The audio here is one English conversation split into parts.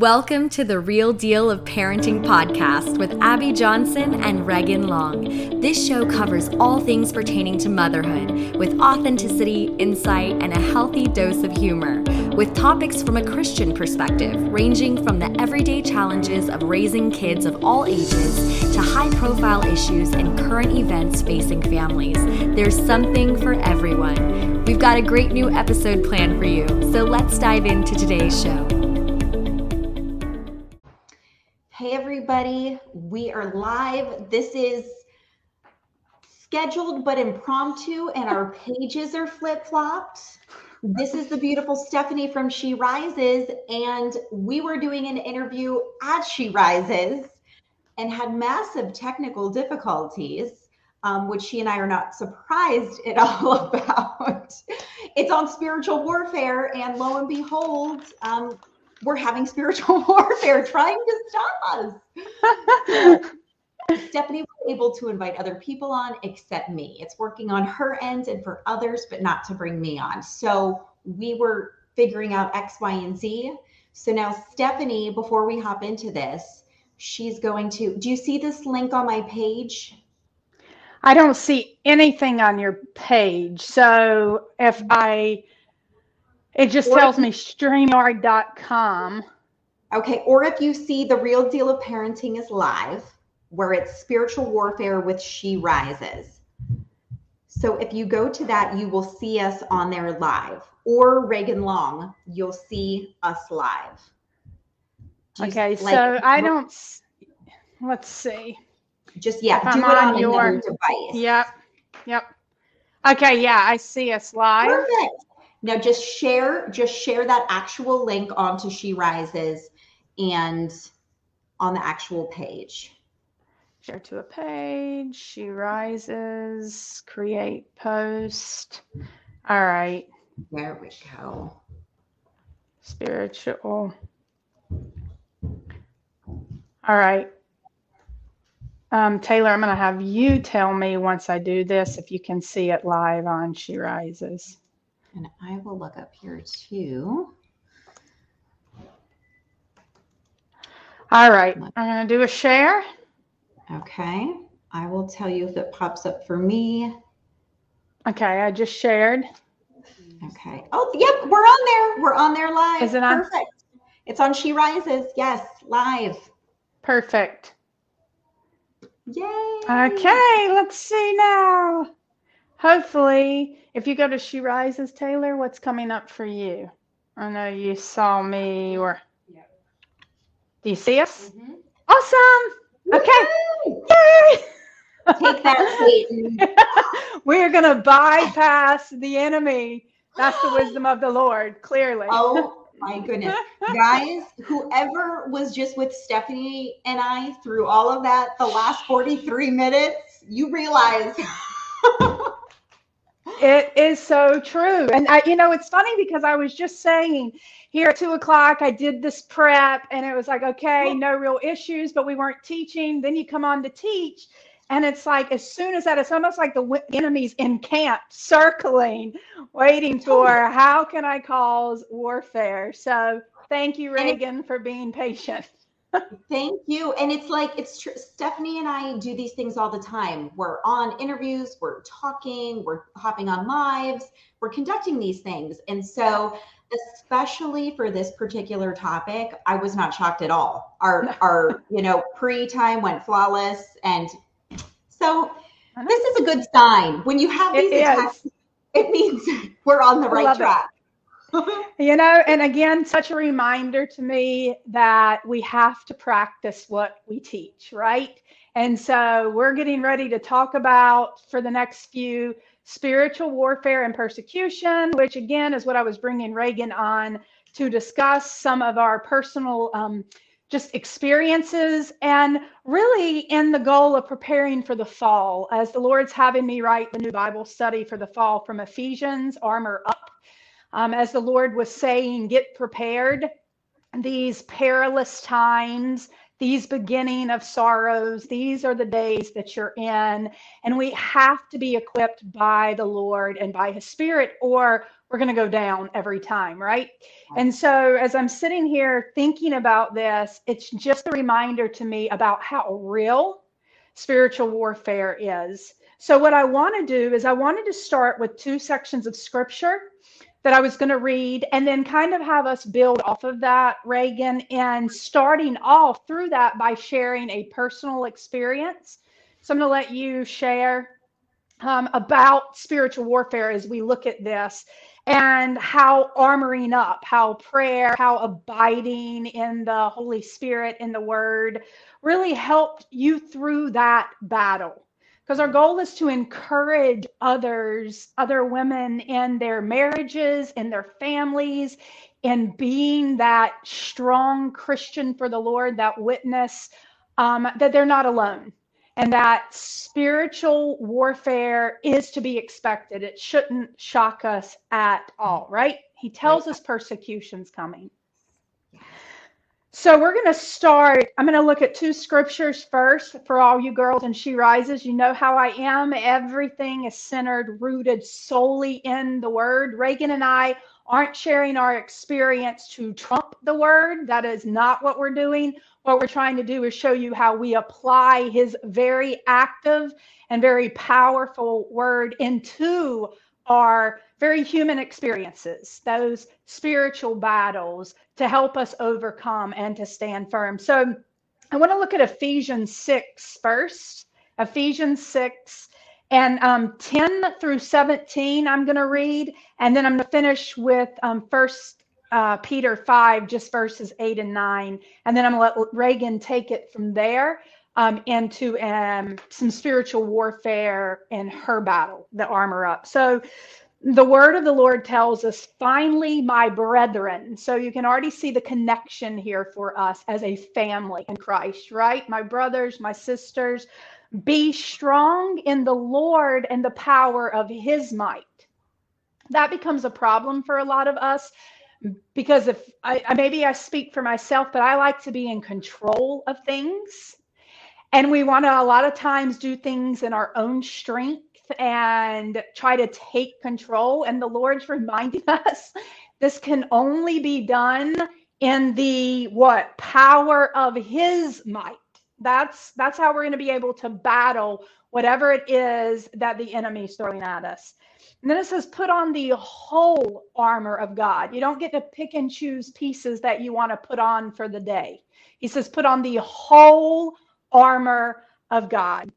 Welcome to the Real Deal of Parenting podcast with Abby Johnson and Regan Long. This show covers all things pertaining to motherhood with authenticity, insight, and a healthy dose of humor, with topics from a Christian perspective, ranging from the everyday challenges of raising kids of all ages to high profile issues and current events facing families. There's something for everyone. We've got a great new episode planned for you, so let's dive into today's show. Everybody, we are live. This is scheduled but impromptu, and our pages are flip flopped. This is the beautiful Stephanie from She Rises, and we were doing an interview at She Rises and had massive technical difficulties, um, which she and I are not surprised at all about. it's on spiritual warfare, and lo and behold, um, we're having spiritual warfare trying to stop us. Stephanie was able to invite other people on except me. It's working on her end and for others, but not to bring me on. So we were figuring out X, Y, and Z. So now, Stephanie, before we hop into this, she's going to. Do you see this link on my page? I don't see anything on your page. So if I it just or tells me StreamYard.com. Okay. Or if you see the real deal of parenting is live, where it's spiritual warfare with She Rises. So if you go to that, you will see us on there live. Or Reagan Long, you'll see us live. Okay, like, so I don't. Let's see. Just yeah, do it on, on your device. Yep, yep. Okay, yeah, I see us live. Perfect. Now just share, just share that actual link onto She Rises and on the actual page. Share to a page, She Rises, create post. All right. There we go. Spiritual. All right. Um, Taylor, I'm going to have you tell me once I do this if you can see it live on She Rises. And I will look up here too. All right, I'm going to do a share. Okay, I will tell you if it pops up for me. Okay, I just shared. Okay. Oh, yep, we're on there. We're on there live. Is it on? Perfect. It's on She Rises. Yes, live. Perfect. Yay. Okay, let's see now. Hopefully, if you go to She Rises, Taylor, what's coming up for you? I know you saw me or do you see us? Mm-hmm. Awesome. Okay. Yay! Take that, Satan. We're gonna bypass the enemy. That's the wisdom of the Lord, clearly. Oh my goodness. Guys, whoever was just with Stephanie and I through all of that, the last 43 minutes, you realize it is so true. And I, you know, it's funny because I was just saying here at two o'clock, I did this prep and it was like, okay, no real issues, but we weren't teaching. Then you come on to teach. And it's like, as soon as that, it's almost like the enemy's encamped, circling, waiting for how can I cause warfare. So thank you, Reagan, for being patient. Thank you. And it's like, it's true. Stephanie and I do these things all the time. We're on interviews, we're talking, we're hopping on lives, we're conducting these things. And so, especially for this particular topic, I was not shocked at all. Our, our, you know, pre time went flawless. And so, this is a good sign. When you have these it attacks, is. it means we're on the right track. It. you know, and again, such a reminder to me that we have to practice what we teach, right? And so we're getting ready to talk about for the next few spiritual warfare and persecution, which again is what I was bringing Reagan on to discuss some of our personal um, just experiences and really in the goal of preparing for the fall as the Lord's having me write the new Bible study for the fall from Ephesians, Armor Up um, as the Lord was saying, get prepared. These perilous times, these beginning of sorrows, these are the days that you're in. And we have to be equipped by the Lord and by his spirit, or we're going to go down every time, right? And so as I'm sitting here thinking about this, it's just a reminder to me about how real spiritual warfare is. So what I want to do is I wanted to start with two sections of scripture that I was going to read and then kind of have us build off of that, Reagan, and starting off through that by sharing a personal experience. So I'm going to let you share um, about spiritual warfare as we look at this and how armoring up, how prayer, how abiding in the Holy Spirit, in the Word, really helped you through that battle. Because our goal is to encourage others, other women in their marriages, in their families, in being that strong Christian for the Lord, that witness um, that they're not alone and that spiritual warfare is to be expected. It shouldn't shock us at all, right? He tells right. us persecution's coming. So we're going to start. I'm going to look at two scriptures first for all you girls and She Rises. You know how I am. Everything is centered, rooted solely in the word. Reagan and I aren't sharing our experience to trump the word. That is not what we're doing. What we're trying to do is show you how we apply his very active and very powerful word into our very human experiences, those spiritual battles to help us overcome and to stand firm. So I want to look at Ephesians 6 first. Ephesians 6 and um, 10 through 17, I'm going to read. And then I'm going to finish with um, First uh, Peter 5, just verses 8 and 9. And then I'm going to let Reagan take it from there um, into um, some spiritual warfare in her battle, the armor up. So the word of the Lord tells us, finally, my brethren. So you can already see the connection here for us as a family in Christ, right? My brothers, my sisters, be strong in the Lord and the power of his might. That becomes a problem for a lot of us because if I maybe I speak for myself, but I like to be in control of things. And we want to a lot of times do things in our own strength and try to take control. And the Lord's reminding us this can only be done in the what power of his might that's that's how we're going to be able to battle whatever it is that the enemy's throwing at us. And then it says, put on the whole armor of God. You don't get to pick and choose pieces that you want to put on for the day. He says, put on the whole armor of God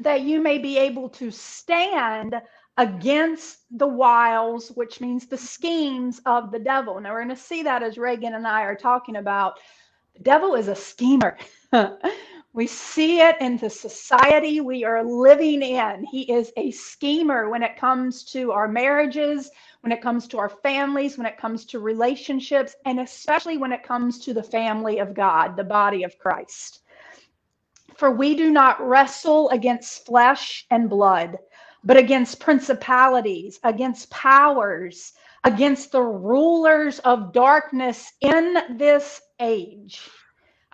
that you may be able to stand against the wiles, which means the schemes of the devil. Now, we're going to see that as Reagan and I are talking about. The devil is a schemer. We see it in the society we are living in. He is a schemer when it comes to our marriages, when it comes to our families, when it comes to relationships, and especially when it comes to the family of God, the body of Christ. For we do not wrestle against flesh and blood, but against principalities, against powers, against the rulers of darkness in this age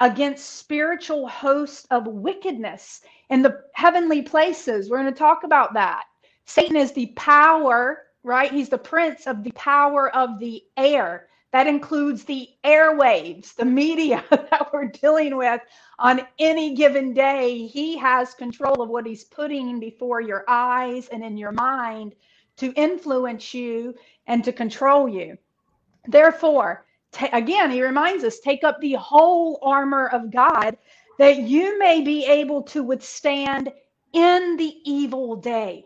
against spiritual hosts of wickedness in the heavenly places. We're going to talk about that. Satan is the power, right? He's the prince of the power of the air. That includes the airwaves, the media that we're dealing with on any given day. He has control of what he's putting before your eyes and in your mind to influence you and to control you. Therefore, again, he reminds us take up the whole armor of God that you may be able to withstand in the evil day.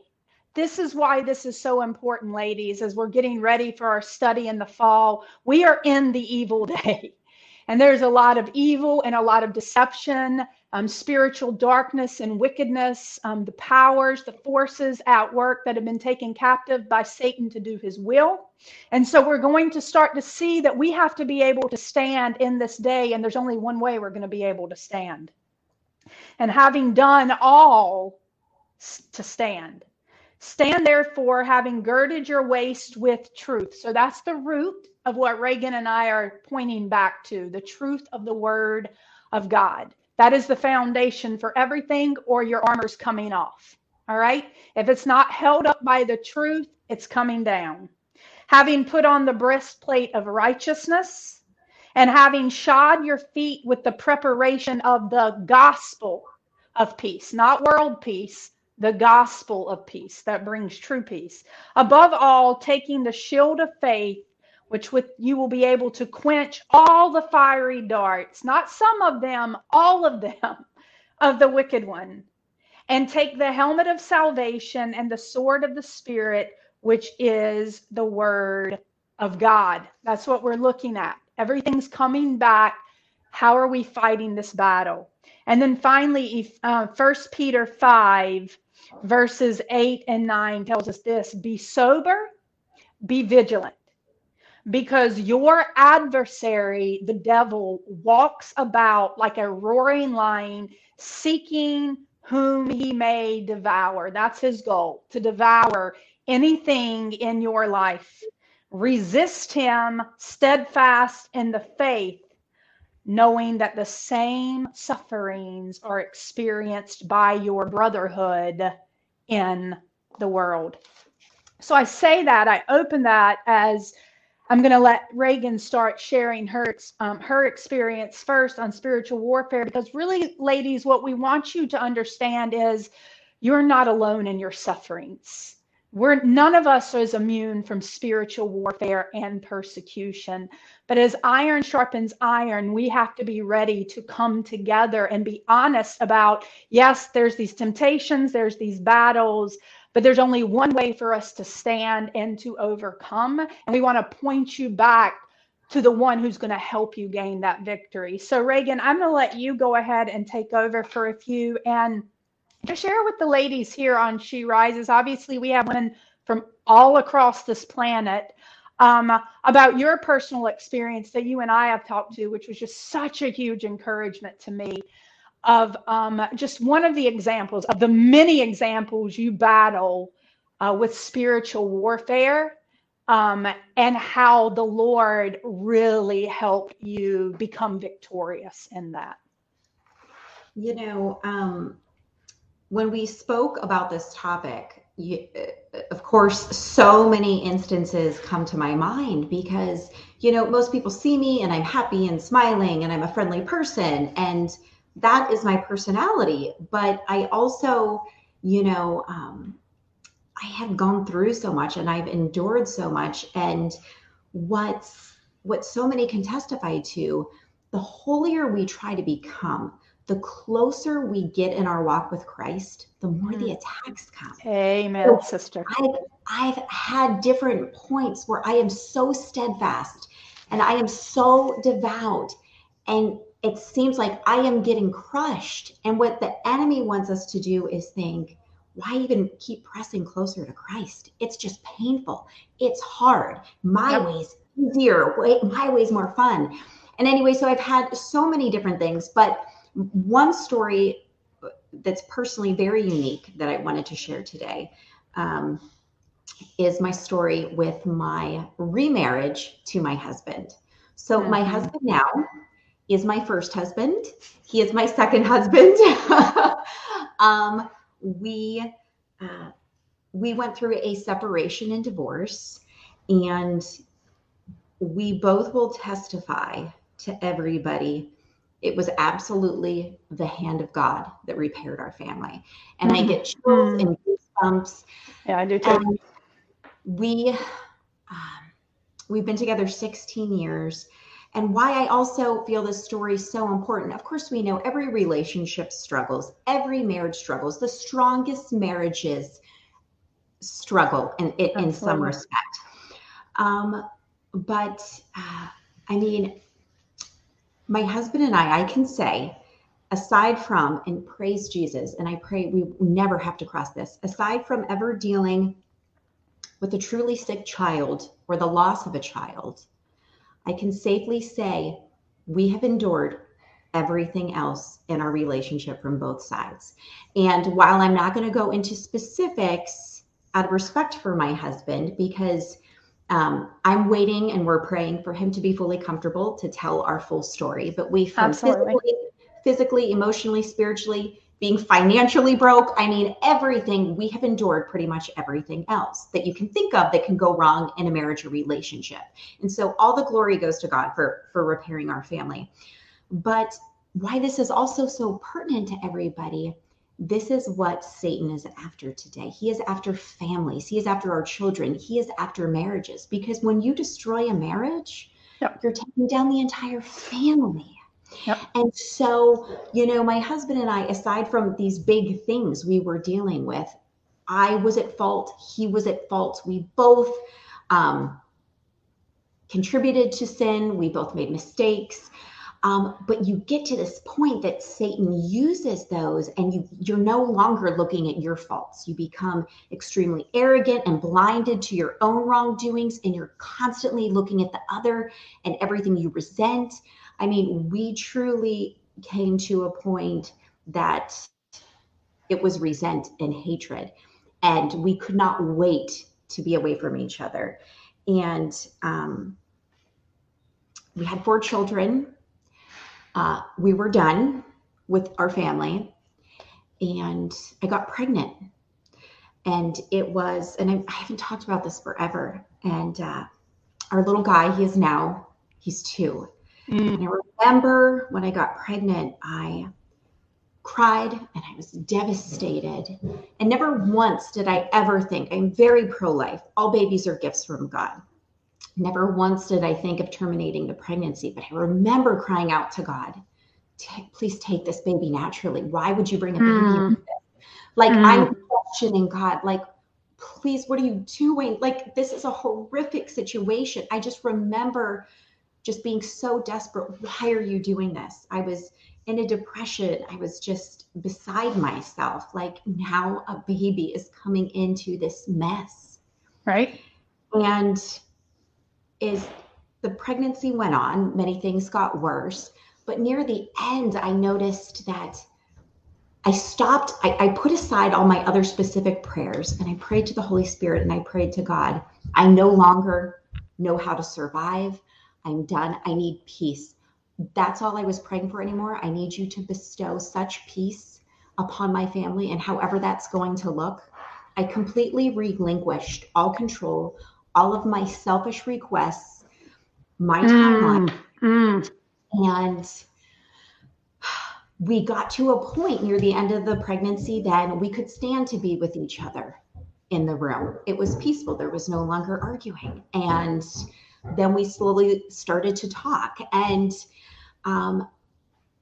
This is why this is so important, ladies, as we're getting ready for our study in the fall. We are in the evil day. And there's a lot of evil and a lot of deception, um, spiritual darkness and wickedness, um, the powers, the forces at work that have been taken captive by Satan to do his will. And so we're going to start to see that we have to be able to stand in this day, and there's only one way we're going to be able to stand. And having done all to stand. Stand therefore, having girded your waist with truth. So that's the root of what Reagan and I are pointing back to the truth of the word of God. That is the foundation for everything, or your armor's coming off. All right. If it's not held up by the truth, it's coming down. having put on the breastplate of righteousness, and having shod your feet with the preparation of the gospel of peace, not world peace, the gospel of peace that brings true peace. Above all, taking the shield of faith, which with you will be able to quench all the fiery darts, not some of them, all of them, of the wicked one. And take the helmet of salvation and the sword of the Spirit, which is the word of God. That's what we're looking at. Everything's coming back. How are we fighting this battle? And then finally, uh, 1 Peter 5, verses 8 and 9 tells us this be sober, be vigilant, because your adversary, the devil, walks about like a roaring lion, seeking whom he may devour. That's his goal to devour anything in your life. Resist him steadfast in the faith, knowing that the same sufferings are experienced by your brotherhood in the world. So I say that, I open that as I'm going to let Reagan start sharing her um, her experience first on spiritual warfare because really, ladies, what we want you to understand is you're not alone in your sufferings. We're none of us is immune from spiritual warfare and persecution. But as iron sharpens iron, we have to be ready to come together and be honest about yes, there's these temptations, there's these battles, but there's only one way for us to stand and to overcome. And we want to point you back to the one who's going to help you gain that victory. So, Reagan, I'm going to let you go ahead and take over for a few and to share with the ladies here on She Rises. Obviously, we have women from all across this planet um, about your personal experience that you and I have talked to, which was just such a huge encouragement to me of um, just one of the examples of the many examples you battle uh, with spiritual warfare um, and how the Lord really helped you become victorious in that. You know, um, when we spoke about this topic, you, of course, so many instances come to my mind because, you know, most people see me and I'm happy and smiling and I'm a friendly person. And that is my personality. But I also, you know, um, I have gone through so much and I've endured so much. And what's what so many can testify to, the holier we try to become, the closer we get in our walk with Christ, the more mm. the attacks come. Amen, so sister. I've, I've had different points where I am so steadfast and I am so devout. And it seems like I am getting crushed. And what the enemy wants us to do is think, why even keep pressing closer to Christ? It's just painful. It's hard. My yep. way's easier. My way's more fun. And anyway, so I've had so many different things, but one story that's personally very unique that I wanted to share today um, is my story with my remarriage to my husband. So, mm-hmm. my husband now is my first husband. He is my second husband. um, we uh, we went through a separation and divorce, and we both will testify to everybody. It was absolutely the hand of God that repaired our family, and mm-hmm. I get chills and goosebumps. Yeah, I do too. Um, we um, we've been together 16 years and why I also feel this story so important. Of course, we know every relationship struggles, every marriage struggles. The strongest marriages struggle in in, in some respect. Um, but uh, I mean, my husband and I, I can say, aside from and praise Jesus, and I pray we never have to cross this. Aside from ever dealing with a truly sick child or the loss of a child I can safely say we have endured everything else in our relationship from both sides. And while I'm not going to go into specifics out of respect for my husband, because um, I'm waiting and we're praying for him to be fully comfortable to tell our full story. But we physically, physically, emotionally, spiritually, being financially broke. I mean, everything we have endured, pretty much everything else that you can think of that can go wrong in a marriage or relationship. And so all the glory goes to God for for repairing our family. But why this is also so pertinent to everybody this is what Satan is after today. He is after families. He is after our children. He is after marriages. Because when you destroy a marriage, yep. you're taking down the entire family. Yep. And so, you know, my husband and I, aside from these big things we were dealing with, I was at fault. He was at fault. We both um, contributed to sin. We both made mistakes. Um, but you get to this point that Satan uses those, and you you're no longer looking at your faults. You become extremely arrogant and blinded to your own wrongdoings, and you're constantly looking at the other and everything you resent. I mean, we truly came to a point that it was resent and hatred, and we could not wait to be away from each other. And um, we had four children uh, we were done with our family and I got pregnant. And it was, and I, I haven't talked about this forever. And uh, our little guy, he is now, he's two. Mm. And I remember when I got pregnant, I cried and I was devastated. And never once did I ever think, I'm very pro life. All babies are gifts from God. Never once did I think of terminating the pregnancy, but I remember crying out to God, please take this baby naturally. Why would you bring a baby? Mm. Like mm. I'm questioning God, like, please, what are you doing? Like, this is a horrific situation. I just remember just being so desperate. Why are you doing this? I was in a depression. I was just beside myself. Like, now a baby is coming into this mess. Right. And is the pregnancy went on, many things got worse. But near the end, I noticed that I stopped, I, I, put aside all my other specific prayers and I prayed to the Holy Spirit and I prayed to God. I no longer know how to survive. I'm done. I need peace. That's all I was praying for anymore. I need you to bestow such peace upon my family and however that's going to look. I completely relinquished all control all of my selfish requests, my mm, timeline. Mm. And we got to a point near the end of the pregnancy then we could stand to be with each other in the room. It was peaceful. There was no longer arguing. And then we slowly started to talk. And um,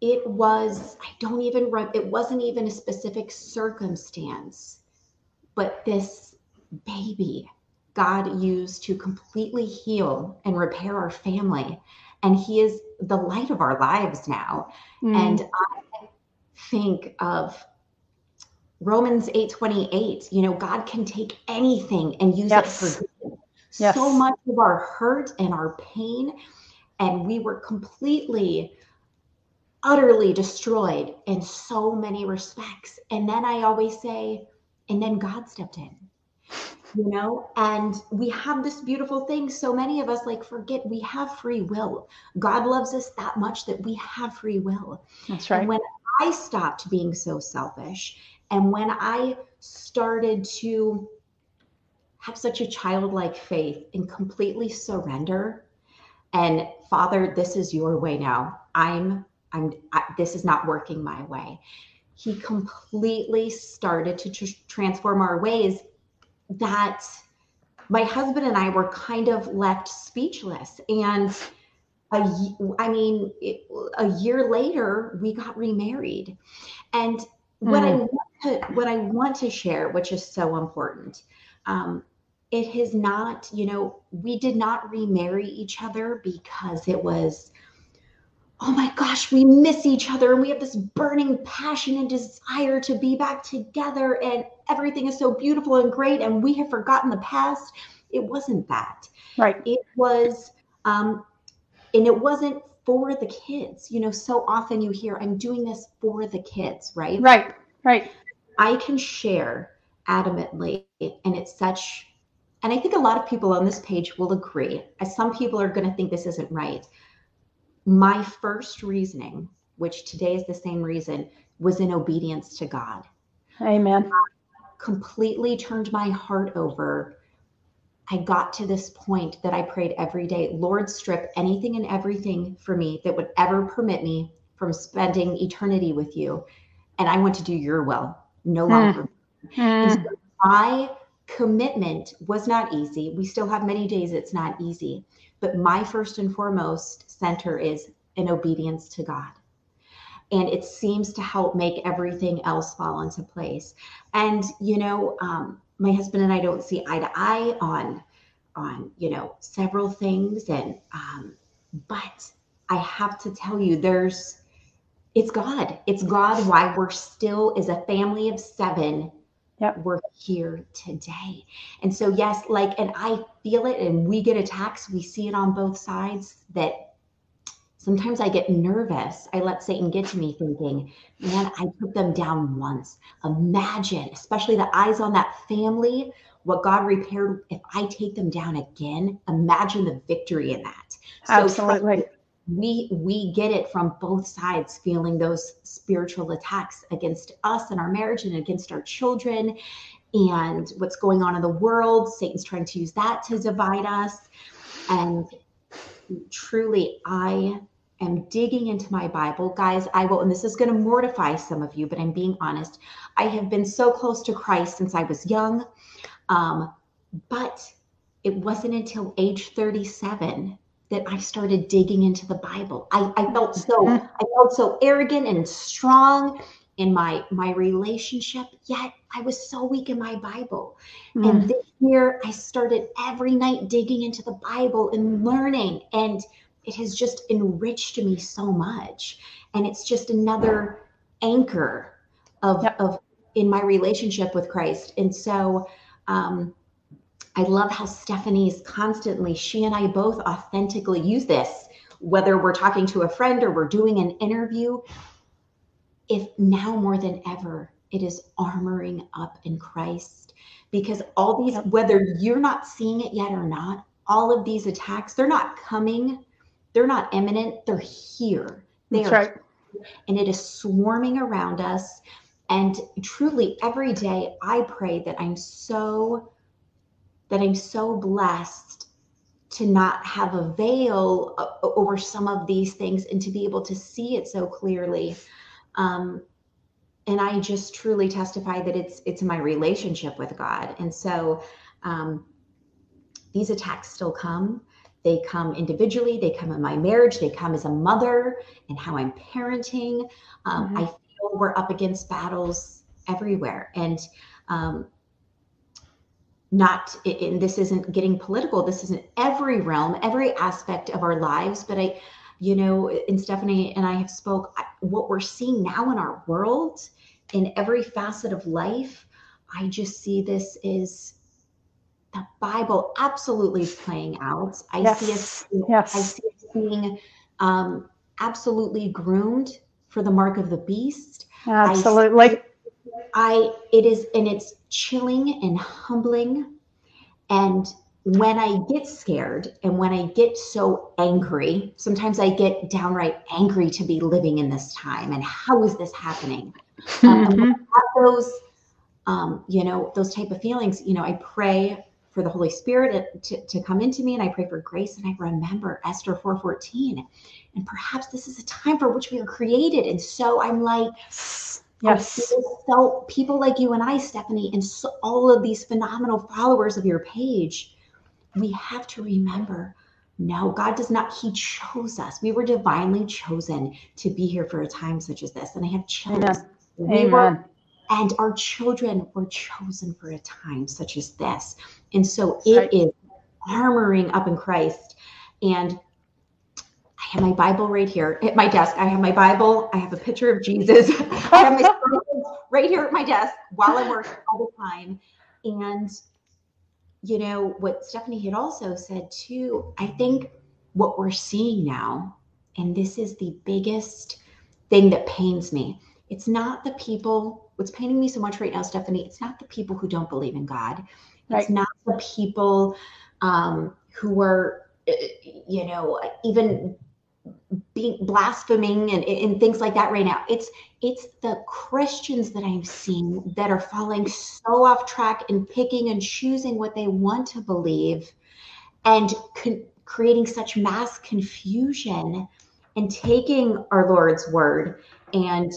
it was, I don't even, it wasn't even a specific circumstance, but this baby God used to completely heal and repair our family. And He is the light of our lives now. Mm. And I think of Romans 8 28, you know, God can take anything and use yes. it for good. Yes. So much of our hurt and our pain, and we were completely, utterly destroyed in so many respects. And then I always say, and then God stepped in you know? And we have this beautiful thing. So many of us like forget we have free will. God loves us that much that we have free will. That's right. and when i stopped being so selfish and when i started to have such a childlike faith and completely surrender and father this is your way now. I'm i'm I, this is not working my way. He completely started to tr- transform our ways that my husband and I were kind of left speechless. And a, I mean, it, a year later, we got remarried. And what I hmm. want to, what I want to share, which is so important, um, it has not, you know, we did not remarry each other because it was oh my gosh, we miss each other and we have this burning passion and desire to be back together and everything is so beautiful and great and we have forgotten the past. It wasn't that. Right. It was, um, and it wasn't for the kids. You know, so often you hear, I'm doing this for the kids, right? Right, right. I can share adamantly, and it's such, and I think a lot of people on this page will agree. As some people are going to think this isn't right my first reasoning which today is the same reason, was in obedience to God. Amen. Completely turned my heart over. I got to this point that I prayed every day Lord, strip anything and everything for me that would ever permit me from spending eternity with you. And I want to do your will, no Hmm. longer. Mm. so my commitment was not easy. We still have many days it's not easy. But my first and foremost center is in obedience to God. And it seems to help make everything else fall into place. And, you know, um, my husband and I don't see eye to eye on, on, you know, several things. And, um, but I have to tell you, there's, it's God. It's God why we're still, as a family of seven, Yep. we're here today. And so, yes, like, and I feel it, and we get attacks. We see it on both sides that sometimes I get nervous. I let Satan get to me thinking, man, I took them down once. Imagine, especially the eyes on that family, what God repaired. If I take them down again, imagine the victory in that. So Absolutely. We we get it from both sides feeling those spiritual attacks against us and our marriage and against our children and what's going on in the world. Satan's trying to use that to divide us. And truly i am digging into my bible. Guys i will and this is going to mortify some of you but i'm being honest. I have been so close to christ since i was young. Um, but it wasn't until age 37 that I started digging into the Bible. I, I felt so Mhm. I felt so arrogant and strong in my my relationship, yet I was so weak in my Bible. Mm. And this year I started every night digging into the Bible and learning and it has just enriched me so much. And it's just another anchor of Yep. of in my relationship with Christ. And so um I love how Stephanie is constantly, she and I both authentically use this, whether we're talking to a friend or we're doing an interview. If now more than ever, it is armoring up in Christ because all these, whether you're not seeing it yet or not, all of these attacks, they're not coming, they're not imminent, they're here. They That's are right. and it is swarming around us. And truly, every day I pray that I'm so that I'm so blessed to not have a veil over some of these things and to be able to see it so clearly. Um, and I just truly testify that it's it's my relationship with God. And so um, these attacks still come. They come individually. They come in my marriage. They come as a mother and how I'm parenting. Um, Mhm. I feel we're up against battles everywhere, and um, not. And this isn't getting political. This isn't every realm, every aspect of our lives. But I, you know, and Stephanie and I have spoke. What we're seeing now in our world, in every facet of life, I just see this is the Bible absolutely playing out. I see us Yes. I see us being um, absolutely groomed for the mark of the beast. Absolutely. I it is and it's chilling and humbling. And when I get scared and when I get so angry, sometimes I get downright angry to be living in this time. And how is this happening? Um, Mhm. I have those, um, you know, those type of feelings, you know, I pray for the Holy Spirit to, to come into me and I pray for grace and I remember Esther 414. And perhaps this is a time for which we are created. And so I'm like, Yes. so people like you and I, Stephanie, and so, all of these phenomenal followers of your page, we have to remember no, God does not, He chose us. We were divinely chosen to be here for a time such as this. And I have children. Amen. We were and our children were chosen for a time such as this. And so That's it right. is armoring up in Christ. And have my Bible right here at my desk. I have my Bible. I have a picture of Jesus. I have my right here at my desk while I work all the time. And you know what Stephanie had also said too. I think what we're seeing now, and this is the biggest thing that pains me. It's not the people, what's paining me so much right now, Stephanie, it's not the people who don't believe in God. It's Right. not the people um, who are, uh, you know, even being blaspheming and, and things like that right now. It's it's the Christians that I'm seeing that are falling so off track and picking and choosing what they want to believe and con- creating such mass confusion and taking our Lord's word and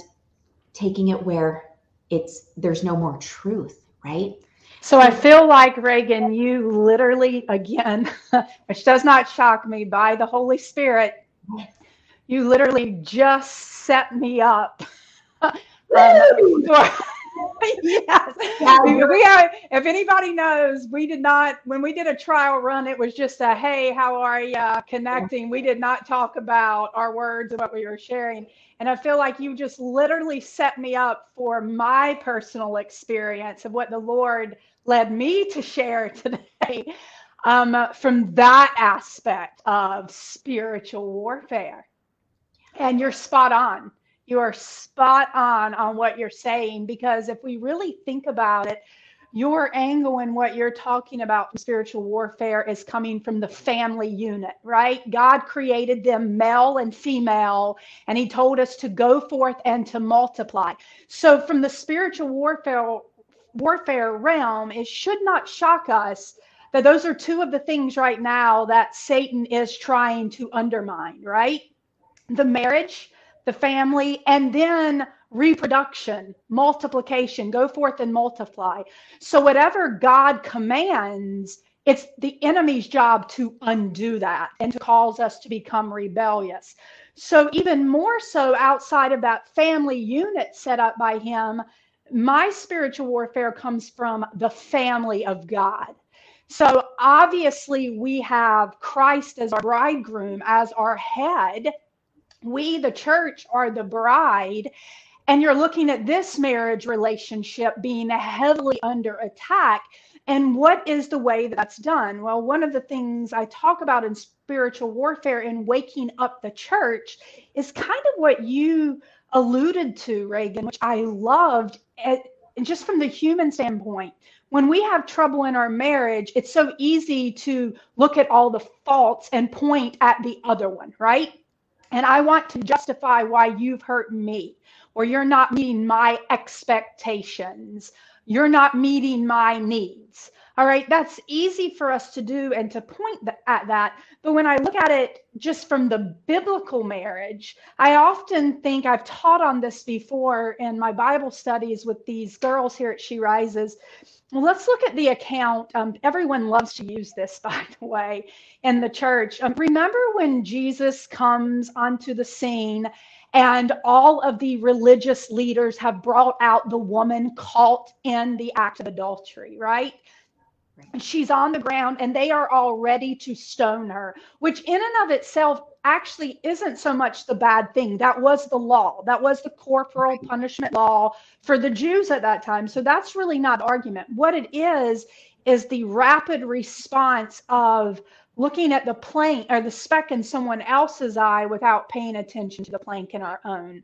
taking it where it's there's no more truth, right? So I feel like Reagan, you literally, again, which does not shock me, by the Holy Spirit, you literally just set me up. um, yes. We have, if anybody knows, we did not, when we did a trial run, it was just a, hey, how are you connecting? We did not talk about our words and what we were sharing. And I feel like you just literally set me up for my personal experience of what the Lord led me to share today um, from that aspect of spiritual warfare. And you're spot on. You are spot on on what you're saying because if we really think about it, your angle and what you're talking about from spiritual warfare is coming from the family unit, right? God created them male and female, and He told us to go forth and to multiply. So, from the spiritual warfare warfare realm, it should not shock us those are two of the things right now that Satan is trying to undermine, right? The marriage, the family, and then reproduction, multiplication, go forth and multiply. So, whatever God commands, it's the enemy's job to undo that and to cause us to become rebellious. So, even more so outside of that family unit set up by him, my spiritual warfare comes from the family of God. So obviously, we have Christ as our bridegroom, as our head. We, the church, are the bride. And you're looking at this marriage relationship being heavily under attack. And what is the way that that's done? Well, one of the things I talk about in spiritual warfare and waking up the church is kind of what you alluded to, Reagan, which I loved, at, just from the human standpoint. When we have trouble in our marriage, it's so easy to look at all the faults and point at the other one, right? And I want to justify why you've hurt me, or you're not meeting my expectations, you're not meeting my needs. All right, that's easy for us to do and to point at that. But when I look at it just from the biblical marriage, I often think I've taught on this before in my Bible studies with these girls here at She Rises. Well, let's look at the account. Um, everyone loves to use this, by the way, in the church. Um, remember when Jesus comes onto the scene and all of the religious leaders have brought out the woman caught in the act of adultery, right? And she's on the ground and they are all ready to stone her, which in and of itself actually isn't so much the bad thing. That was the law. That was the corporal punishment law for the Jews at that time. So that's really not argument. What it is is the rapid response of looking at the plank or the speck in someone else's eye without paying attention to the plank in our uh, own.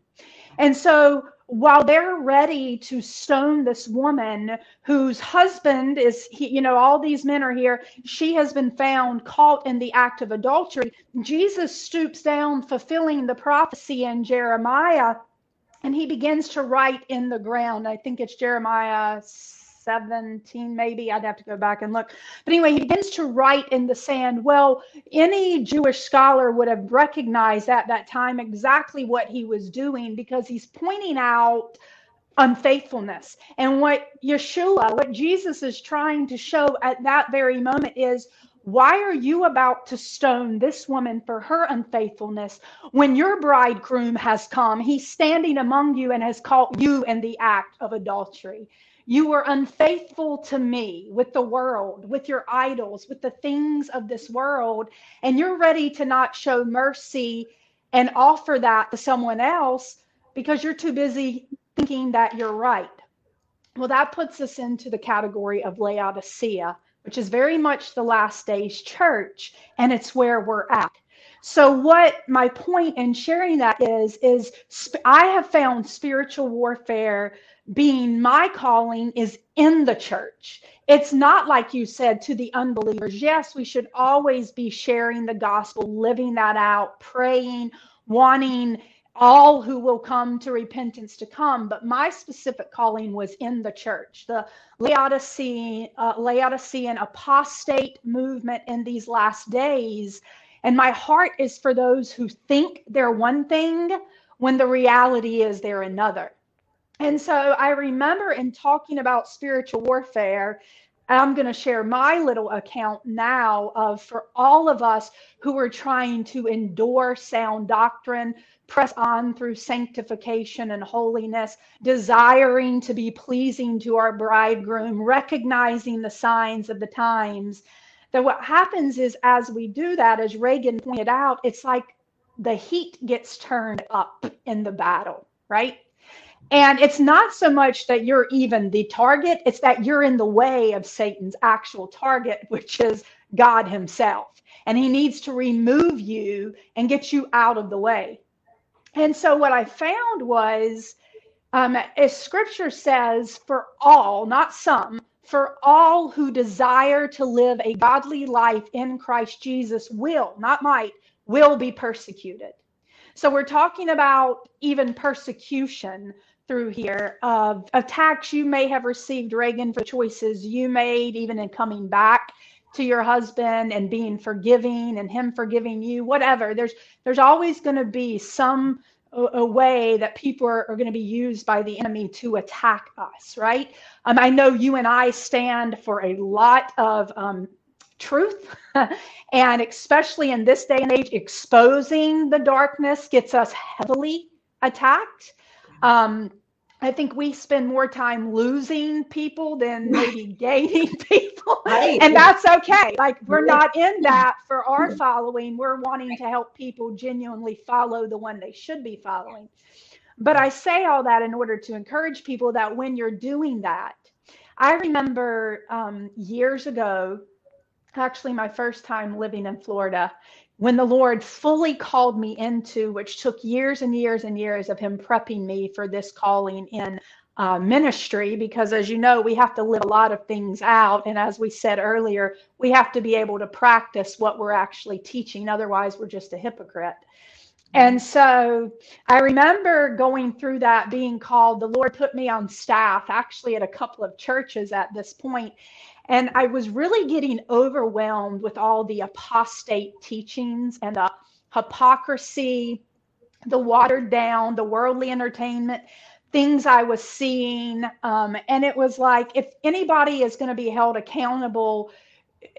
And so while they're ready to stone this woman whose husband is, you know, all these men are here, she has been found caught in the act of adultery. Jesus stoops down, fulfilling the prophecy in Jeremiah, and he begins to write in the ground. I think it's Jeremiah 17, maybe. I'd have to go back and look. But anyway, he begins to write in the sand. Well, any Jewish scholar would have recognized at that time exactly what he was doing because he's pointing out unfaithfulness. And what Yeshua, what Jesus is trying to show at that very moment is why are you about to stone this woman for her unfaithfulness when your bridegroom has come? He's standing among you and has caught you in the act of adultery. You were unfaithful to me with the world, with your idols, with the things of this world, and you're ready to not show mercy and offer that to someone else because you're too busy thinking that you're right. Well, that puts us into the category of Laodicea, which is very much the last days church, and it's where we're at. So what my point in sharing that is is I have found spiritual warfare being my calling is in the church. It's not like you said to the unbelievers. Yes, we should always be sharing the gospel, living that out, praying, wanting all who will come to repentance to come. But my specific calling was in the church, the Laodicean, uh, Laodicean apostate movement in these last days. And my heart is for those who think they're one thing when the reality is they're another. And so I remember in talking about spiritual warfare, I'm going to share my little account now of for all of us who are trying to endure sound doctrine, press on through sanctification and holiness, desiring to be pleasing to our bridegroom, recognizing the signs of the times. That what happens is, as we do that, as Reagan pointed out, it's like the heat gets turned up in the battle, right? And it's not so much that you're even the target, it's that you're in the way of Satan's actual target, which is God Himself. And He needs to remove you and get you out of the way. And so what I found was, um, as scripture says, for all, not some, for all who desire to live a godly life in Christ Jesus will, not might, will be persecuted. So we're talking about even persecution through here of attacks you may have received, Reagan, for choices you made, even in coming back to your husband and being forgiving and him forgiving you whatever. There's there's always going to be some a, way that people are, are going to be used by the enemy to attack us right? Um, i know you and i stand for a lot of um, truth and especially in this day and age exposing the darkness gets us heavily attacked. Um, I think we spend more time losing people than maybe gaining people. Right. And that's okay. Like we're not in that for our following. We're wanting to help people genuinely follow the one they should be following. But I say all that in order to encourage people that when you're doing that, I remember um, years ago, actually, my first time living in Florida, when the Lord fully called me into, which took years and years and years of Him prepping me for this calling in uh, ministry, because as you know, we have to live a lot of things out. And as we said earlier, we have to be able to practice what we're actually teaching. Otherwise, we're just a hypocrite. And so I remember going through that being called, the Lord put me on staff actually at a couple of churches at this point. And I was really getting overwhelmed with all the apostate teachings and the hypocrisy, the watered down, the worldly entertainment things I was seeing. Um, and it was like, if anybody is going to be held accountable,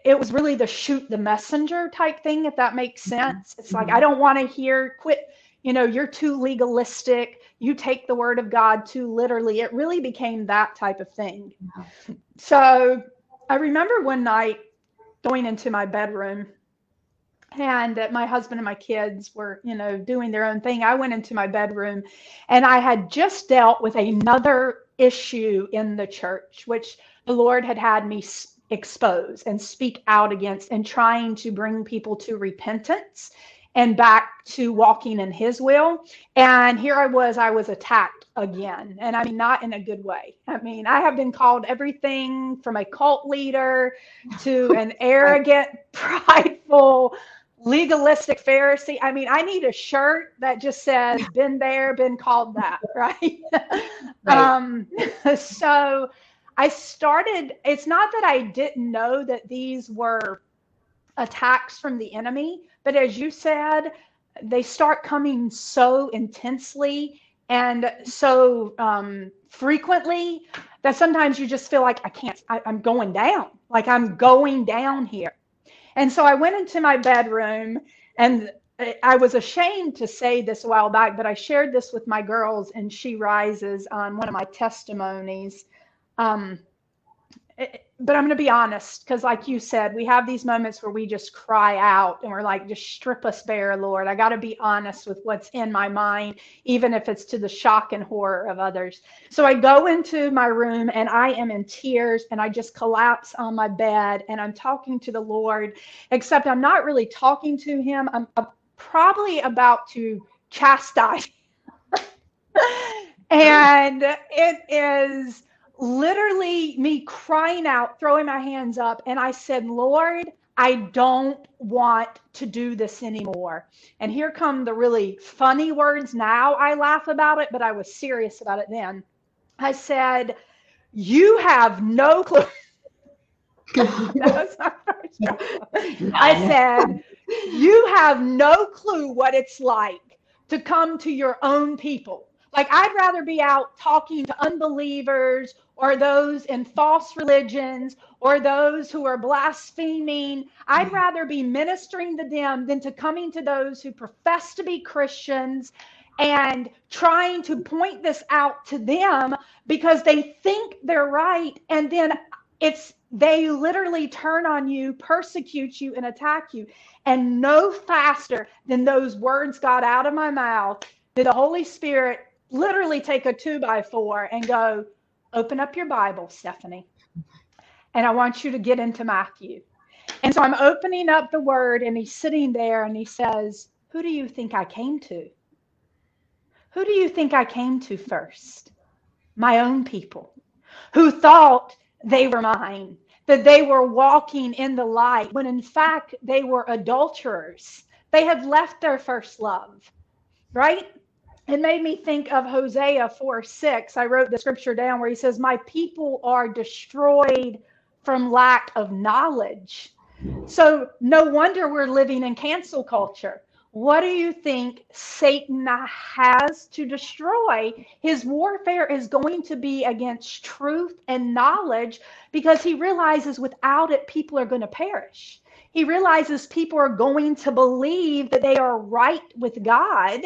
it was really the shoot the messenger type thing, if that makes mm-hmm. sense. It's like, I don't want to hear, quit, you know, you're too legalistic. You take the word of God too literally. It really became that type of thing. So I remember one night going into my bedroom and that my husband and my kids were, you know, doing their own thing. I went into my bedroom and I had just dealt with another issue in the church, which the Lord had had me expose and speak out against and trying to bring people to repentance and back to walking in his will. And here I was, I was attacked again. And I mean, not in a good way. I mean, I have been called everything from a cult leader to an arrogant, prideful, legalistic Pharisee. I mean, I need a shirt that just says, been there, been called that, right? right. um, so I started, it's not that I didn't know that these were attacks from the enemy, but as you said, they start coming so intensely and so um, frequently that sometimes you just feel like I can't, I, I'm going down, like I'm going down here. And so I went into my bedroom and I was ashamed to say this a while back, but I shared this with my girls and She Rises on one of my testimonies. Um, Eh, eh, but I'm going to be honest because, like you said, we have these moments where we just cry out and we're like, just strip us bare, Lord. I got to be honest with what's in my mind, even if it's to the shock and horror of others. So I go into my room and I am in tears and I just collapse on my bed and I'm talking to the Lord, except I'm not really talking to Him. I'm probably about to chastise. and it is literally me crying out, throwing my hands up. And I said, Lord, I don't want to do this anymore. And here come the really funny words. Now I laugh about it, but I was serious about it then. I said, You have no clue. I said, You have no clue what it's like to come to your own people. Like, I'd rather be out talking to unbelievers or those in false religions or those who are blaspheming. I'd mm-hmm. rather be ministering to them than to coming to those who profess to be Christians and trying to point this out to them because they think they're right. And then it's they literally turn on you, persecute you, and attack you. And no faster than those words got out of my mouth did the Holy Spirit literally take a two by four and go, open up your Bible, Stephanie. And I want you to get into Matthew. And so I'm opening up the word, and he's sitting there and he says, Who do you think I came to? Who do you think I came to first? My own people who thought they were mine, that they were walking in the light, when in fact they were adulterers. They had left their first love, right? It made me think of Hosea 4 6. I wrote the scripture down where he says, My people are destroyed from lack of knowledge. So, no wonder we're living in cancel culture. What do you think Satan has to destroy? His warfare is going to be against truth and knowledge because he realizes without it, people are going to perish. He realizes people are going to believe that they are right with God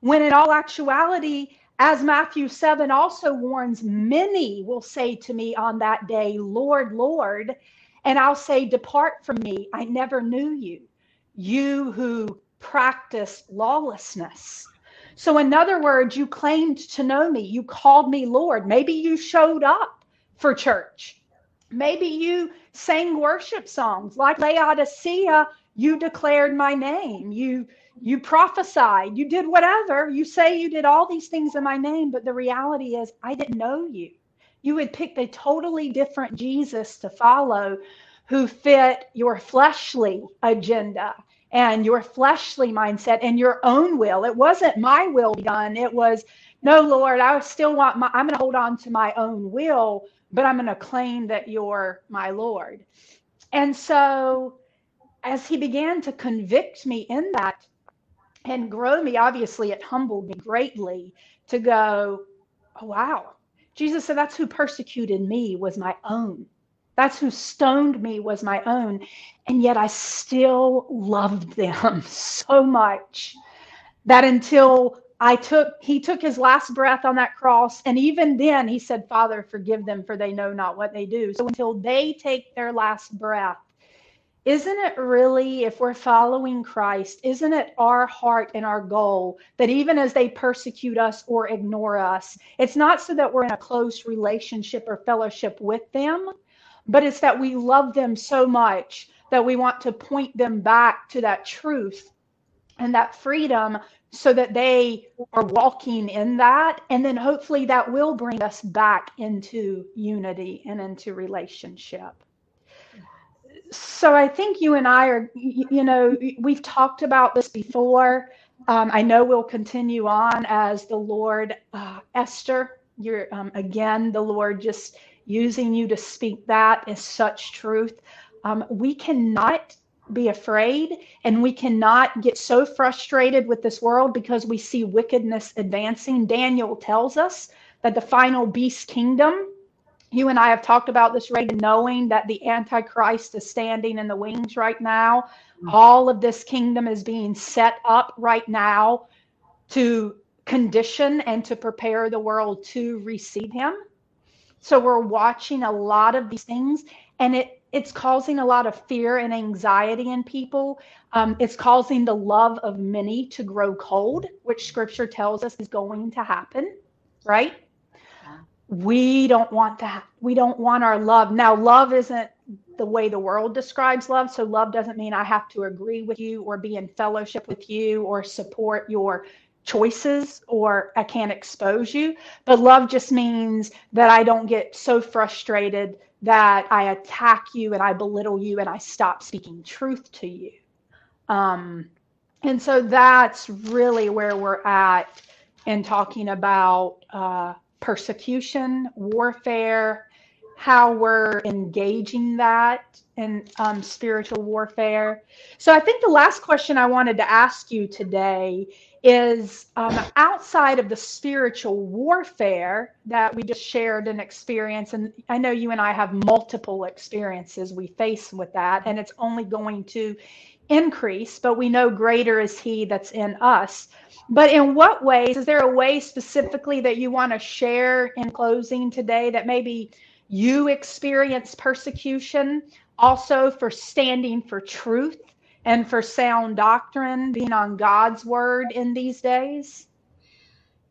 when in all actuality, as Matthew 7 also warns, many will say to me on that day, Lord, Lord, and I'll say, Depart from me, I never knew you, you who practice lawlessness. So, in other words, you claimed to know me, you called me Lord. Maybe you showed up for church. Maybe you sang worship songs like Laodicea, you declared my name. You you prophesied, you did whatever. You say you did all these things in my name, but the reality is, I didn't know you. You had picked a totally different Jesus to follow who fit your fleshly agenda and your fleshly mindset and your own will. It wasn't my will done. It was, no, Lord, I still want my, I'm going to hold on to my own will, but I'm going to claim that you're my Lord. And so as he began to convict me in that, and grow me. Obviously, it humbled me greatly to go, oh, wow. Jesus said, that's who persecuted me was my own. That's who stoned me was my own. And yet I still loved them so much that until I took, he took his last breath on that cross. And even then, he said, Father, forgive them, for they know not what they do. So until they take their last breath, isn't it really, if we're following Christ, isn't it our heart and our goal that even as they persecute us or ignore us, it's not so that we're in a close relationship or fellowship with them, but it's that we love them so much that we want to point them back to that truth and that freedom so that they are walking in that. And then hopefully that will bring us back into unity and into relationship so I think you and I are, you know, we've talked about this before. Um, I know we'll continue on as the Lord, uh, Esther. You're um, again the Lord just using you to speak that is such truth. Um, we cannot be afraid and we cannot get so frustrated with this world because we see wickedness advancing. Daniel tells us that the final beast kingdom you and I have talked about this, Reagan, knowing that the Antichrist is standing in the wings right now. Mm-hmm. All of this kingdom is being set up right now to condition and to prepare the world to receive him. So we're watching a lot of these things, and it it's causing a lot of fear and anxiety in people. Um, it's causing the love of many to grow cold, which Scripture tells us is going to happen, right? We don't want that. We don't want our love. Now, love isn't the way the world describes love. So love doesn't mean I have to agree with you or be in fellowship with you or support your choices or I can't expose you. But love just means that I don't get so frustrated that I attack you and I belittle you and I stop speaking truth to you. Um, and so that's really where we're at in talking about uh, persecution, warfare, how we're engaging that in um, spiritual warfare. So I think the last question I wanted to ask you today is um, outside of the spiritual warfare that we just shared an experience, and I know you and I have multiple experiences we face with that, and it's only going to increase, but we know greater is He that's in us. But in what ways, is there a way specifically that you want to share in closing today that maybe you experience persecution also for standing for truth and for sound doctrine, being on God's word in these days?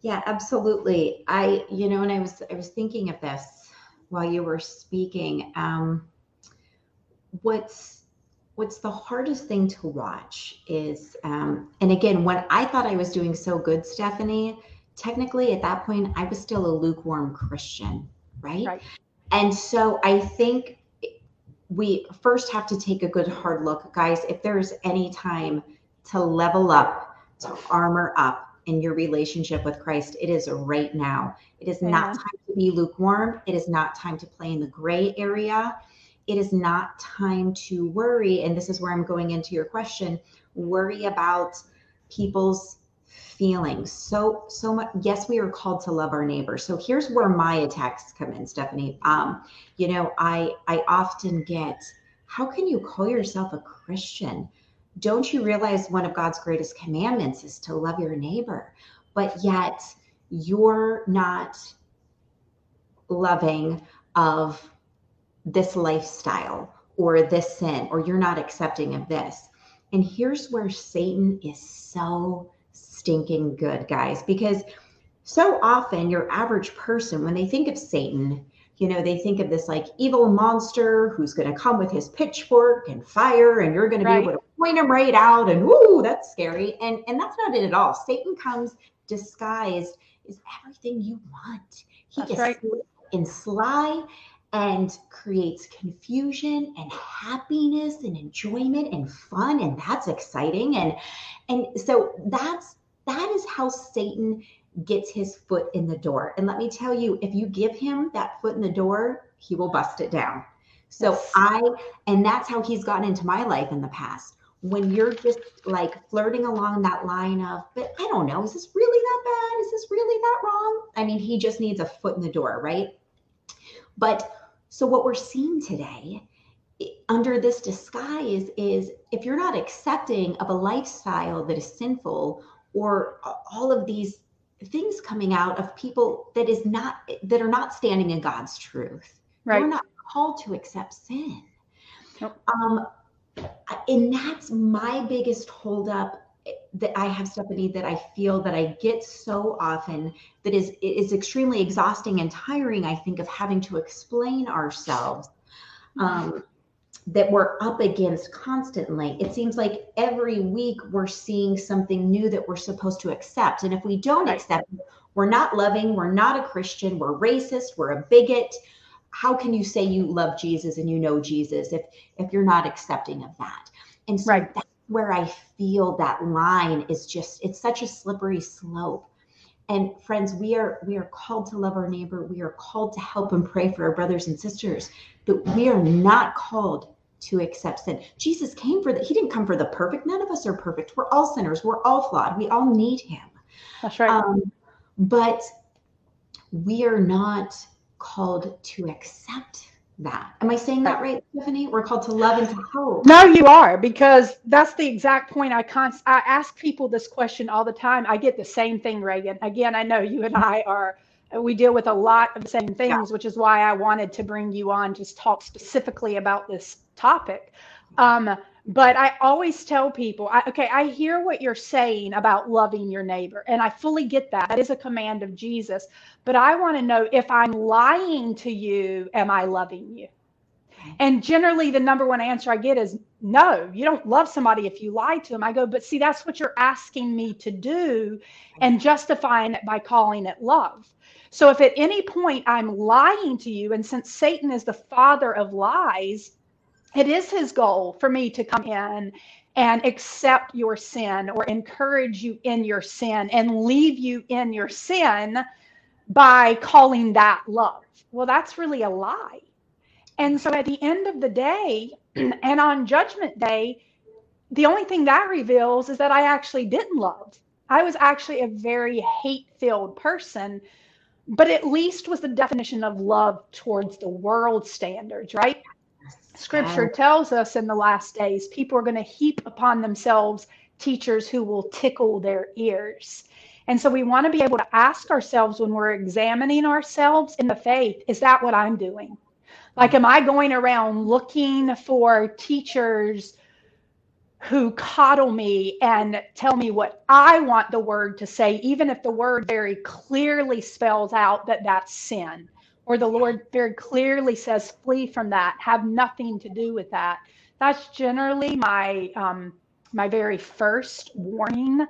Yeah, absolutely. I, you know, and I was I was thinking of this while you were speaking. Um, what's what's the hardest thing to watch is, um, and again, when I thought I was doing so good, Stephanie, technically at that point I was still a lukewarm Christian, right? right. And so I think we first have to take a good hard look, guys. If there's any time to level up, to armor up in your relationship with Christ, it is right now. It is yeah. not time to be lukewarm. It is not time to play in the gray area. It is not time to worry. And this is where I'm going into your question worry about people's feelings. So so much yes we are called to love our neighbor. So here's where my attacks come in stephanie. Um you know i i often get how can you call yourself a christian? Don't you realize one of god's greatest commandments is to love your neighbor? But yet you're not loving of this lifestyle or this sin or you're not accepting of this and here's where satan is so stinking good, guys, because so often your average person, when they think of Satan, you know, they think of this like evil monster who's going to come with his pitchfork and fire, and you're going right. to be able to point him right out, and ooh, that's scary. And and that's not it at all. Satan comes disguised as everything you want. He that's is right. in sly and creates confusion and happiness and enjoyment and fun and that's exciting and and so that's that is how Satan gets his foot in the door. And let me tell you, if you give him that foot in the door, he will bust it down. So yes. I, and that's how he's gotten into my life in the past. When you're just like flirting along that line of, but I don't know, is this really that bad? Is this really that wrong? I mean, he just needs a foot in the door, right? But so what we're seeing today under this disguise is if you're not accepting of a lifestyle that is sinful or all of these things coming out of people that is not that are not standing in God's truth. Right. We're not called to accept sin. Nope. Um, and that's my biggest holdup that I have, Stephanie, that I feel that I get so often that is is extremely exhausting and tiring. I think of having to explain ourselves. Um, that we're up against constantly. It seems like every week we're seeing something new that we're supposed to accept. And if we don't accept it, we're not loving, we're not a Christian, we're racist, we're a bigot. How can you say you love Jesus and you know Jesus if if you're not accepting of that? And so right. that's where I feel that line is just it's such a slippery slope. And friends, we are we are called to love our neighbor. We are called to help and pray for our brothers and sisters, but we are not called to accept sin. Jesus came for that. He didn't come for the perfect. None of us are perfect. We're all sinners. We're all flawed. We all need him. That's right. Um, but we are not called to accept that. Am I saying that right, Stephanie? We're called to love and to hope. No, you are, because that's the exact point I const- I ask people this question all the time. I get the same thing, Reagan. Again, I know you and I are we deal with a lot of the same things, yeah. which is why I wanted to bring you on to talk specifically about this topic. Um, but I always tell people, I, okay, I hear what you're saying about loving your neighbor, and I fully get that. That is a command of Jesus. But I want to know if I'm lying to you, am I loving you? Mm-hmm. And generally, the number one answer I get is no, you don't love somebody if you lie to them. I go, but see, that's what you're asking me to do and justifying it by calling it love. So if at any point I'm lying to you, and since Satan is the father of lies, it is his goal for me to come in and accept your sin or encourage you in your sin and leave you in your sin by calling that love. Well, that's really a lie. And so at the end of the day, and on judgment day, the only thing that reveals is that I actually didn't love. I was actually a very hate filled person, but at least was the definition of love towards the world standards, right? Scripture tells us in the last days, people are going to heap upon themselves teachers who will tickle their ears. And so we want to be able to ask ourselves when we're examining ourselves in the faith, is that what I'm doing? Like, am I going around looking for teachers who coddle me and tell me what I want the word to say, even if the word very clearly spells out that that's sin? Or the Lord very clearly says, flee from that, have nothing to do with that. That's generally my um, my very first warning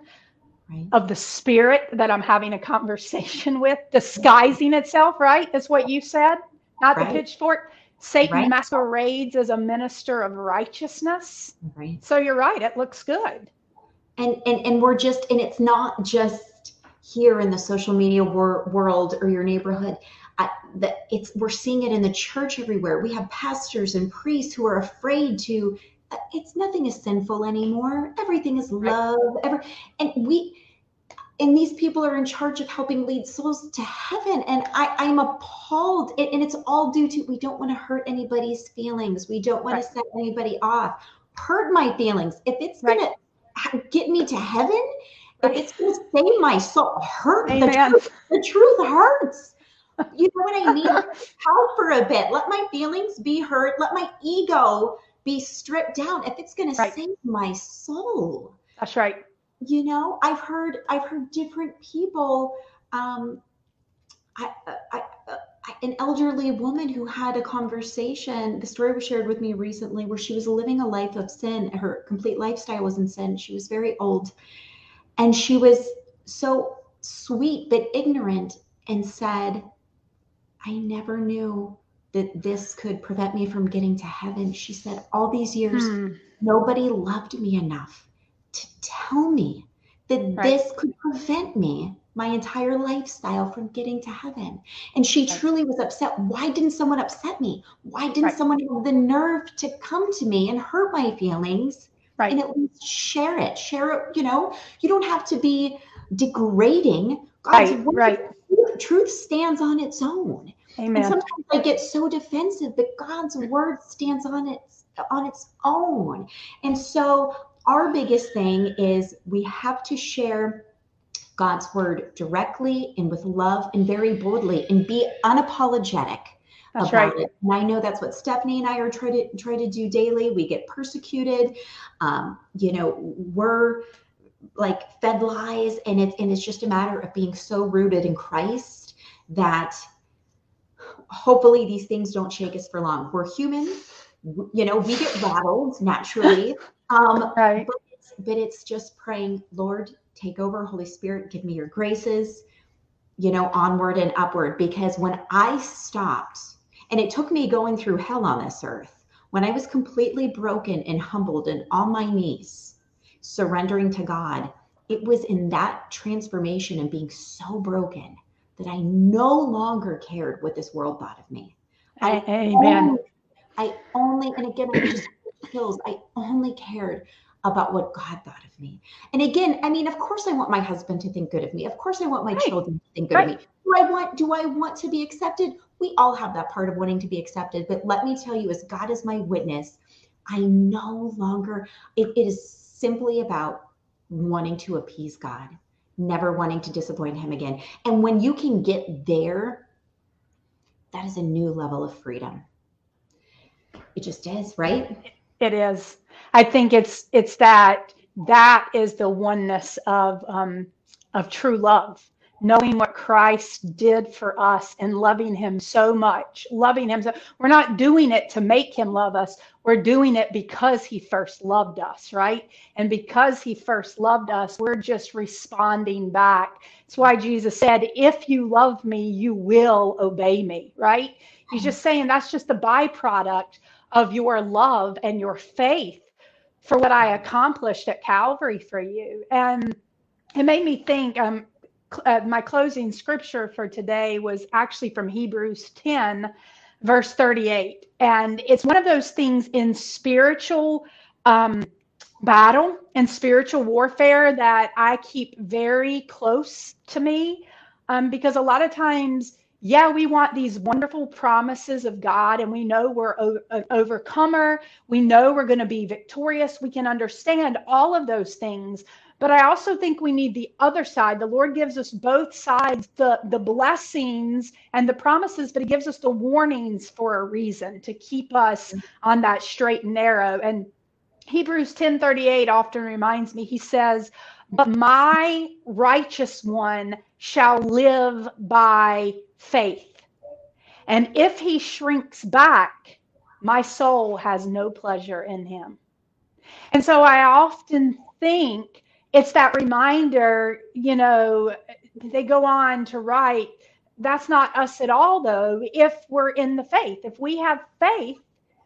right. of the spirit that I'm having a conversation with, disguising itself, right? Is what you said, not right. the pitchfork. Satan right. masquerades as a minister of righteousness. Right. So you're right. It looks good. And and and we're just and it's not just here in the social media wor- world or your neighborhood. I, it's we're seeing it in the church everywhere. We have pastors and priests who are afraid to. It's nothing is sinful anymore. Everything is love. Ever and we and these people are in charge of helping lead souls to heaven and I, i'm appalled and, and it's all due to we don't want to hurt anybody's feelings we don't want right. to set anybody off hurt my feelings if it's right. gonna get me to heaven if it's gonna save my soul hurt the truth, the truth hurts you know what i mean? Help for a bit. Let my feelings be hurt. Let my ego be stripped down if it's gonna save my soul. That's right. You know i've heard i've heard different people um I, I, I, an elderly woman who had a conversation the story was shared with me recently where she was living a life of sin. Her complete lifestyle was in sin. She was very old. And she was so sweet but ignorant and said i never knew that this could prevent me from getting to heaven she said all these years hmm. nobody loved me enough to tell me that right. this could prevent me my entire lifestyle from getting to heaven. And she right. truly was upset. Why didn't someone upset me? Why didn't right. someone have the nerve to come to me and hurt my feelings? Right. And at least share it. Share it, you know, you don't have to be degrading. God's right, right. Truth, truth stands on its own. Amen. And sometimes I get so defensive, but God's word stands on its on its own. And so our biggest thing is we have to share God's word directly and with love and very boldly and be unapologetic that's about right. it. And I know that's what Stephanie and I are trying to try to do daily. We get persecuted. Um, you know, we're like fed lies, and it's and it's just a matter of being so rooted in Christ that hopefully these things don't shake us for long. We're human. You know, we get rattled naturally. Um, right. But it's, but it's just praying, Lord, take over, Holy Spirit, give me your graces, you know, onward and upward. Because when I stopped, and it took me going through hell on this earth, when I was completely broken and humbled and on my knees, surrendering to God, it was in that transformation and being so broken that I no longer cared what this world thought of me. I, Amen. Only, I only, and again, I just kills. I only cared about what God thought of me. And again, I mean, of course I want my husband to think good of me. Of course I want my right. children to think good right. of me. Do I want do I want to be accepted? We all have that part of wanting to be accepted, but let me tell you as God is my witness, I no longer it, it is simply about wanting to appease God, never wanting to disappoint him again. And when you can get there, that is a new level of freedom. It just is, right? It is. I think it's it's that that is the oneness of um, of true love knowing what Christ did for us and loving him so much, loving him. So we're not doing it to make him love us. We're doing it because he first loved us, right? And because he first loved us, we're just responding back. That's why Jesus said, If you love me, you will obey me, right? He's just saying that's just the byproduct of your love and your faith for what I accomplished at Calvary for you. And it made me think um, uh, my closing scripture for today was actually from Hebrews 10, verse 38. And it's one of those things in spiritual um, battle and spiritual warfare that I keep very close to me um, because a lot of times yeah, we want these wonderful promises of God, and we know we're o- an overcomer. We know we're going to be victorious. We can understand all of those things. But I also think we need the other side. The Lord gives us both sides, the, the blessings and the promises, but He gives us the warnings for a reason to keep us on that straight and narrow. And Hebrews 10 38 often reminds me, He says, But my righteous one shall live by faith. And if he shrinks back, my soul has no pleasure in him. And so I often think it's that reminder, you know, they go on to write, that's not us at all, though, if we're in the faith. If we have faith,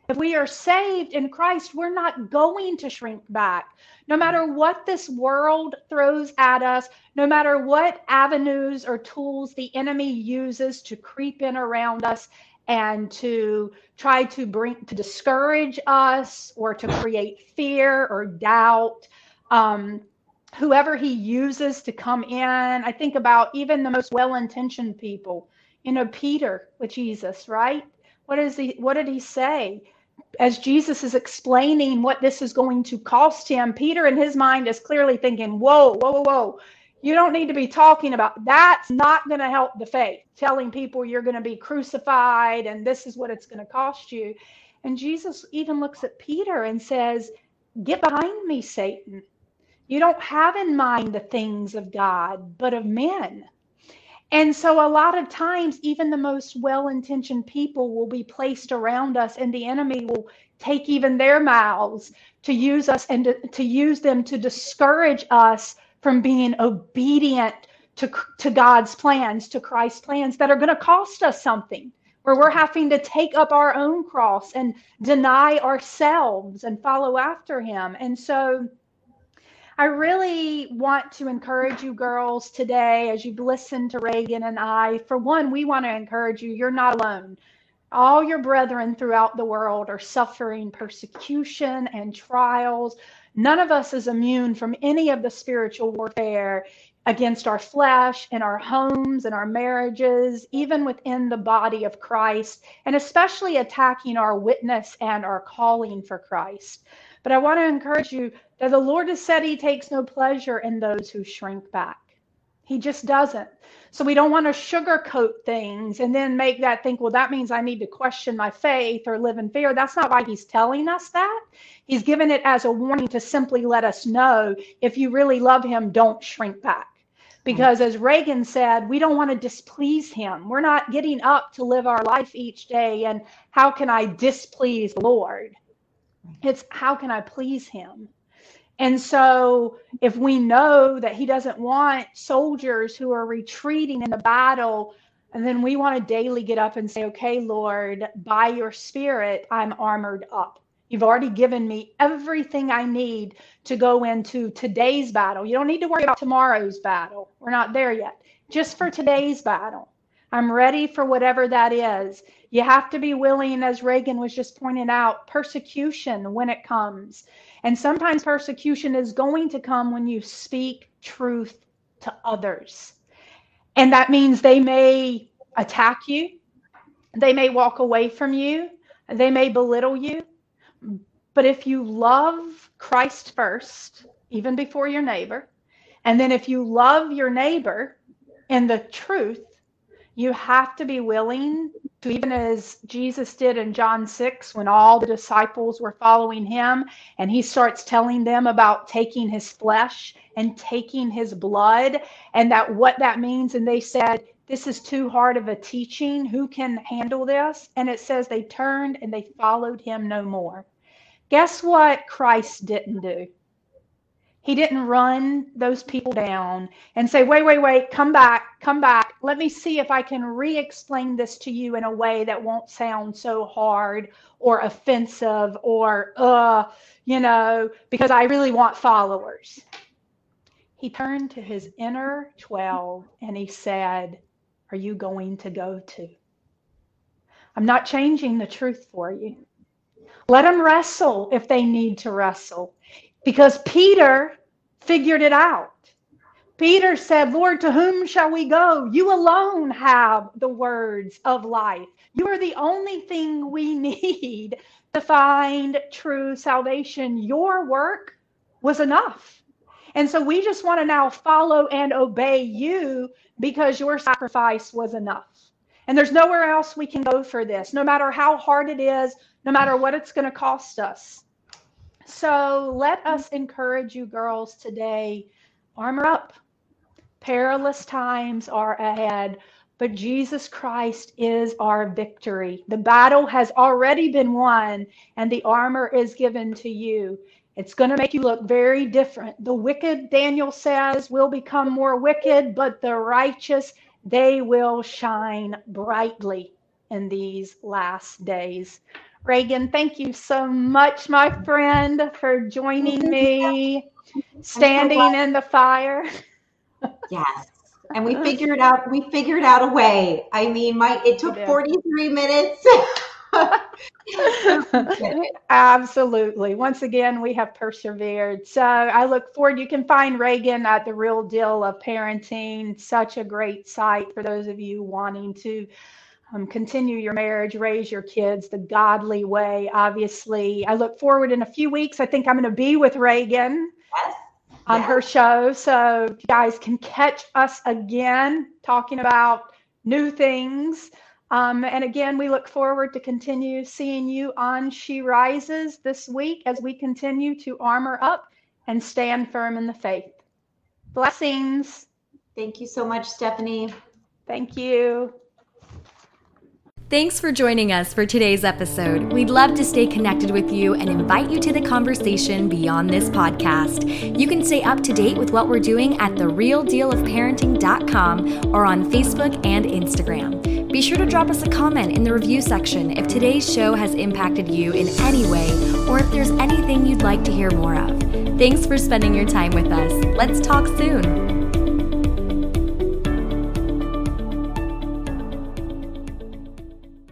if we are saved in Christ, we're not going to shrink back. No matter what this world throws at us, no matter what avenues or tools the enemy uses to creep in around us and to try to bring to discourage us or to create fear or doubt. Um, whoever he uses to come in, I think about even the most well-intentioned people. You know, Peter with Jesus, right? What is he? What did he say? as Jesus is explaining what this is going to cost him, Peter in his mind is clearly thinking, whoa, whoa, whoa. You don't need to be talking about that's not going to help the faith, telling people you're going to be crucified and this is what it's going to cost you. And Jesus even looks at Peter and says, Get behind me, Satan. You don't have in mind the things of God, but of men. And so, a lot of times, even the most well intentioned people will be placed around us, and the enemy will take even their mouths to use us and to, to use them to discourage us from being obedient to, to God's plans, to Christ's plans that are going to cost us something, where we're having to take up our own cross and deny ourselves and follow after Him. And so, I really want to encourage you girls today as you've listened to Reagan and I. For one, we want to encourage you, you're not alone. All your brethren throughout the world are suffering persecution and trials. None of us is immune from any of the spiritual warfare against our flesh and our homes and our marriages, even within the body of Christ, and especially attacking our witness and our calling for Christ. But I want to encourage you the Lord has said he takes no pleasure in those who shrink back. He just doesn't. So we don't want to sugarcoat things and then make that think, well, that means I need to question my faith or live in fear. That's not why he's telling us that. He's given it as a warning to simply let us know if you really love him, don't shrink back. Because as Reagan said, we don't want to displease him. We're not getting up to live our life each day and how can I displease the Lord? It's how can I please him? And so, if we know that he doesn't want soldiers who are retreating in the battle, and then we want to daily get up and say, okay, Lord, by your spirit, I'm armored up. You've already given me everything I need to go into today's battle. You don't need to worry about tomorrow's battle. We're not there yet. Just for today's battle. I'm ready for whatever that is. You have to be willing, as Reagan was just pointing out, persecution when it comes. And sometimes persecution is going to come when you speak truth to others. And that means they may attack you, they may walk away from you, they may belittle you. But if you love Christ first, even before your neighbor, and then if you love your neighbor in the truth, You have to be willing to, even as Jesus did in John 6, when all the disciples were following him, and he starts telling them about taking his flesh and taking his blood, and that what that means. And they said, This is too hard of a teaching. Who can handle this? And it says they turned and they followed him no more. Guess what Christ didn't do? He didn't run those people down and say, wait, wait, wait, come back, come back. Let me see if I can re explain this to you in a way that won't sound so hard or offensive or, uh, you know, because I really want followers. He turned to his inner 12 and he said, Are you going to go to? I'm not changing the truth for you. Let them wrestle if they need to wrestle because Peter figured it out. Peter said, Lord, to whom shall we go? You alone have the words of life. You are the only thing we need to find true salvation. Your work was enough. And so we just want to now follow and obey you because your sacrifice was enough. And there's nowhere else we can go for this, no matter how hard it is, no matter what it's going to cost us. So let us encourage you girls today armor up. Perilous times are ahead, but Jesus Christ is our victory. The battle has already been won, and the armor is given to you. It's going to make you look very different. The wicked, Daniel says, will become more wicked, but the righteous, they will shine brightly in these last days. Reagan, thank you so much, my friend, for joining me, standing in the fire. yes. And we figured out we figured out a way. I mean, my it took 43 minutes. Absolutely. Once again, we have persevered. So I look forward. You can find Reagan at the Real Deal of Parenting. Such a great site for those of you wanting to um, continue your marriage, raise your kids the godly way. Obviously, I look forward in a few weeks. I think I'm going to be with Reagan yes. on yes. her show. So you guys can catch us again talking about new things. Um, and again, we look forward to continue seeing you on She Rises this week as we continue to armor up and stand firm in the faith. Blessings. Thank you so much, Stephanie. Thank you. Thanks for joining us for today's episode. We'd love to stay connected with you and invite you to the conversation beyond this podcast. You can stay up to date with what we're doing at therealdealofparenting.com or on Facebook and Instagram. Be sure to drop us a comment in the review section if today's show has impacted you in any way or if there's anything you'd like to hear more of. Thanks for spending your time with us. Let's talk soon.